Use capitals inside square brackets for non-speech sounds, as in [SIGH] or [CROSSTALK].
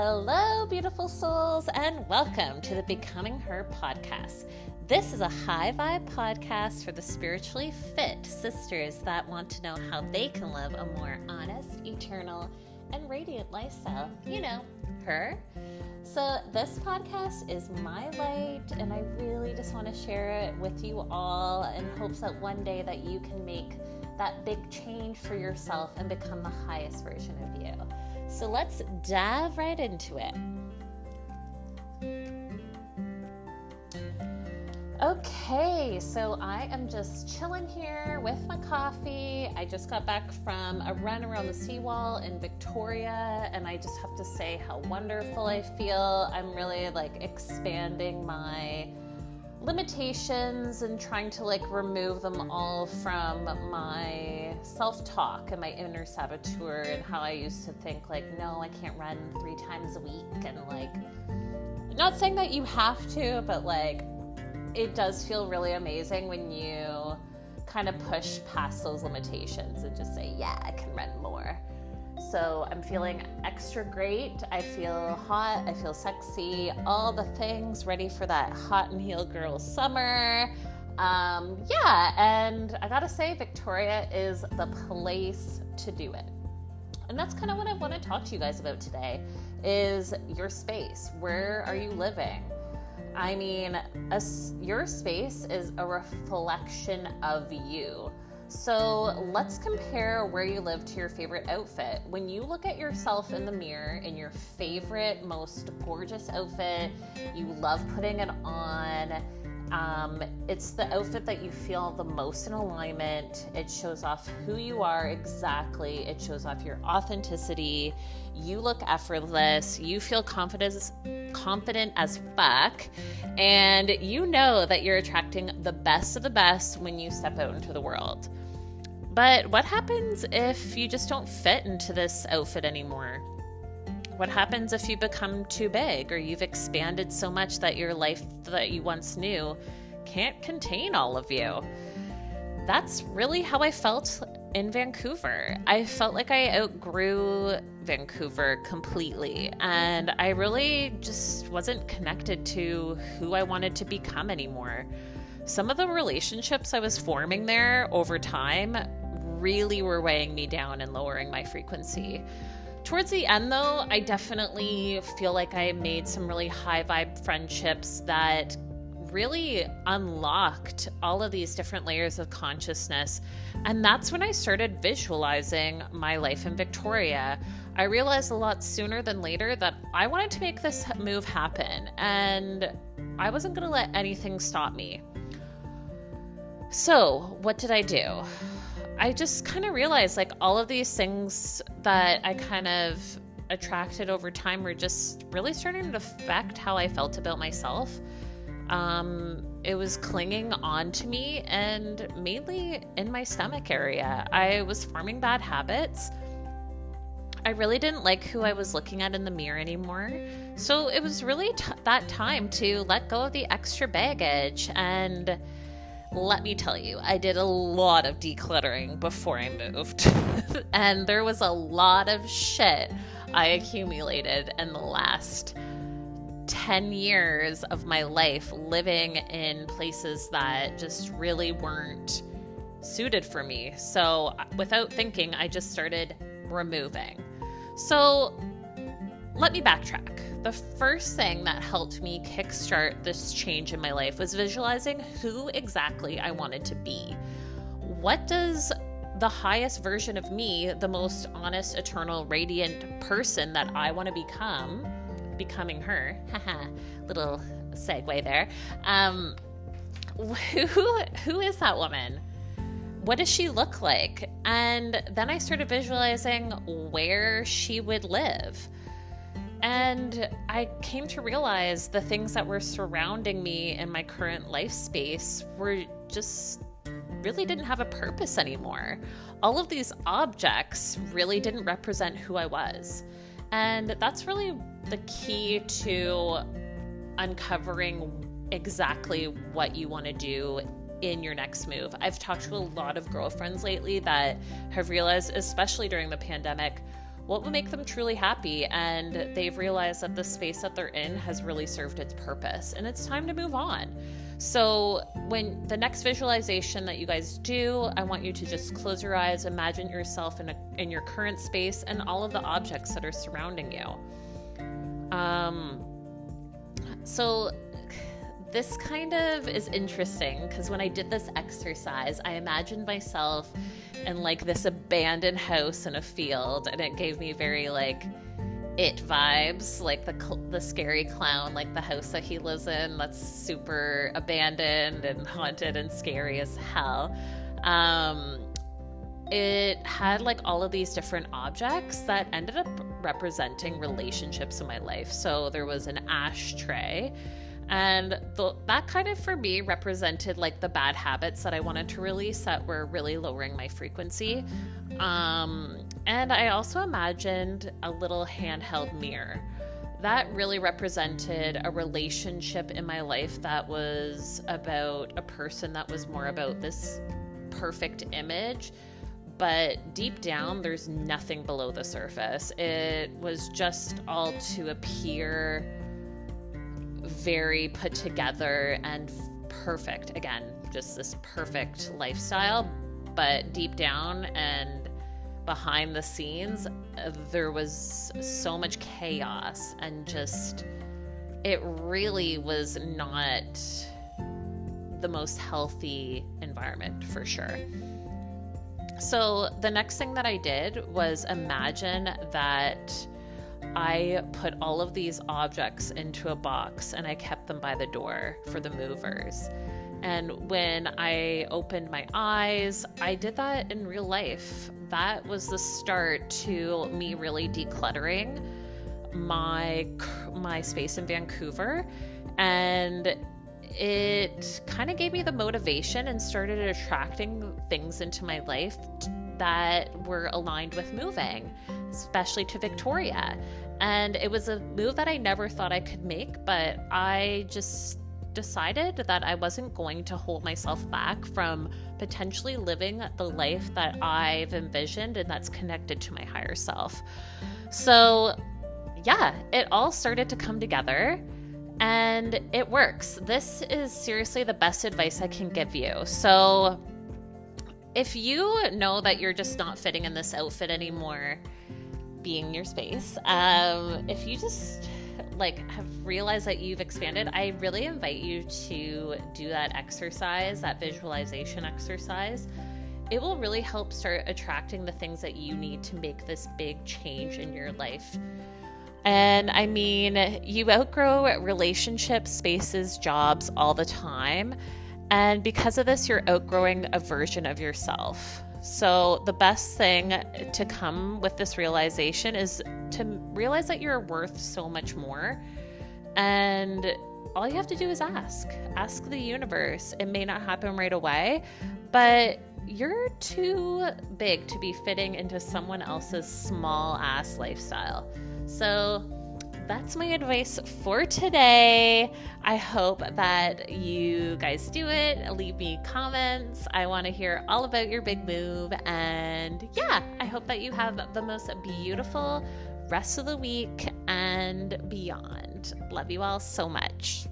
Hello, beautiful souls, and welcome to the Becoming Her podcast. This is a high vibe podcast for the spiritually fit sisters that want to know how they can live a more honest, eternal, and radiant lifestyle. You know, her. So, this podcast is my light, and I really just want to share it with you all in hopes that one day that you can make that big change for yourself and become the highest version of you. So let's dive right into it. Okay, so I am just chilling here with my coffee. I just got back from a run around the seawall in Victoria, and I just have to say how wonderful I feel. I'm really like expanding my limitations and trying to like remove them all from my self-talk and my inner saboteur and how I used to think like no I can't run 3 times a week and like not saying that you have to but like it does feel really amazing when you kind of push past those limitations and just say yeah I can run more so I'm feeling extra great. I feel hot. I feel sexy. All the things ready for that hot and heel girl summer. Um, yeah, and I gotta say, Victoria is the place to do it. And that's kind of what I want to talk to you guys about today is your space. Where are you living? I mean, a, your space is a reflection of you. So let's compare where you live to your favorite outfit. When you look at yourself in the mirror in your favorite, most gorgeous outfit, you love putting it on. Um, it's the outfit that you feel the most in alignment. It shows off who you are exactly. It shows off your authenticity. You look effortless. You feel confident, confident as fuck, and you know that you're attracting the best of the best when you step out into the world. But what happens if you just don't fit into this outfit anymore? What happens if you become too big or you've expanded so much that your life that you once knew can't contain all of you? That's really how I felt in Vancouver. I felt like I outgrew Vancouver completely, and I really just wasn't connected to who I wanted to become anymore. Some of the relationships I was forming there over time really were weighing me down and lowering my frequency. Towards the end, though, I definitely feel like I made some really high vibe friendships that really unlocked all of these different layers of consciousness. And that's when I started visualizing my life in Victoria. I realized a lot sooner than later that I wanted to make this move happen, and I wasn't going to let anything stop me. So, what did I do? I just kind of realized like all of these things that I kind of attracted over time were just really starting to affect how I felt about myself. Um, it was clinging on to me and mainly in my stomach area. I was forming bad habits. I really didn't like who I was looking at in the mirror anymore. So it was really t- that time to let go of the extra baggage and let me tell you, I did a lot of decluttering before I moved. [LAUGHS] and there was a lot of shit I accumulated in the last 10 years of my life living in places that just really weren't suited for me. So, without thinking, I just started removing. So, let me backtrack the first thing that helped me kickstart this change in my life was visualizing who exactly I wanted to be. What does the highest version of me, the most honest, eternal, radiant person that I want to become, becoming her, haha, little segue there. Um, who who is that woman? What does she look like? And then I started visualizing where she would live and I came to realize the things that were surrounding me in my current life space were just really didn't have a purpose anymore. All of these objects really didn't represent who I was. And that's really the key to uncovering exactly what you want to do in your next move. I've talked to a lot of girlfriends lately that have realized, especially during the pandemic, what will make them truly happy. And they've realized that the space that they're in has really served its purpose and it's time to move on. So, when the next visualization that you guys do, I want you to just close your eyes, imagine yourself in, a, in your current space and all of the objects that are surrounding you. Um, so, this kind of is interesting because when I did this exercise, I imagined myself in like this abandoned house in a field, and it gave me very like it vibes, like the the scary clown, like the house that he lives in, that's super abandoned and haunted and scary as hell. Um, it had like all of these different objects that ended up representing relationships in my life. So there was an ashtray and that kind of for me represented like the bad habits that I wanted to release that were really lowering my frequency. Um, and I also imagined a little handheld mirror. That really represented a relationship in my life that was about a person that was more about this perfect image but deep down, there's nothing below the surface. It was just all to appear very put together and perfect. Again, just this perfect lifestyle. But deep down and behind the scenes, uh, there was so much chaos and just, it really was not the most healthy environment for sure. So, the next thing that I did was imagine that I put all of these objects into a box and I kept them by the door for the movers. And when I opened my eyes, I did that in real life. That was the start to me really decluttering my my space in Vancouver and it kind of gave me the motivation and started attracting things into my life that were aligned with moving especially to Victoria. And it was a move that I never thought I could make, but I just decided that I wasn't going to hold myself back from potentially living the life that I've envisioned and that's connected to my higher self. So, yeah, it all started to come together and it works. This is seriously the best advice I can give you. So, if you know that you're just not fitting in this outfit anymore, being your space. Um, if you just like have realized that you've expanded, I really invite you to do that exercise, that visualization exercise. It will really help start attracting the things that you need to make this big change in your life. And I mean, you outgrow relationships, spaces, jobs all the time. And because of this, you're outgrowing a version of yourself. So, the best thing to come with this realization is to realize that you're worth so much more. And all you have to do is ask. Ask the universe. It may not happen right away, but you're too big to be fitting into someone else's small ass lifestyle. So, that's my advice for today. I hope that you guys do it. Leave me comments. I want to hear all about your big move. And yeah, I hope that you have the most beautiful rest of the week and beyond. Love you all so much.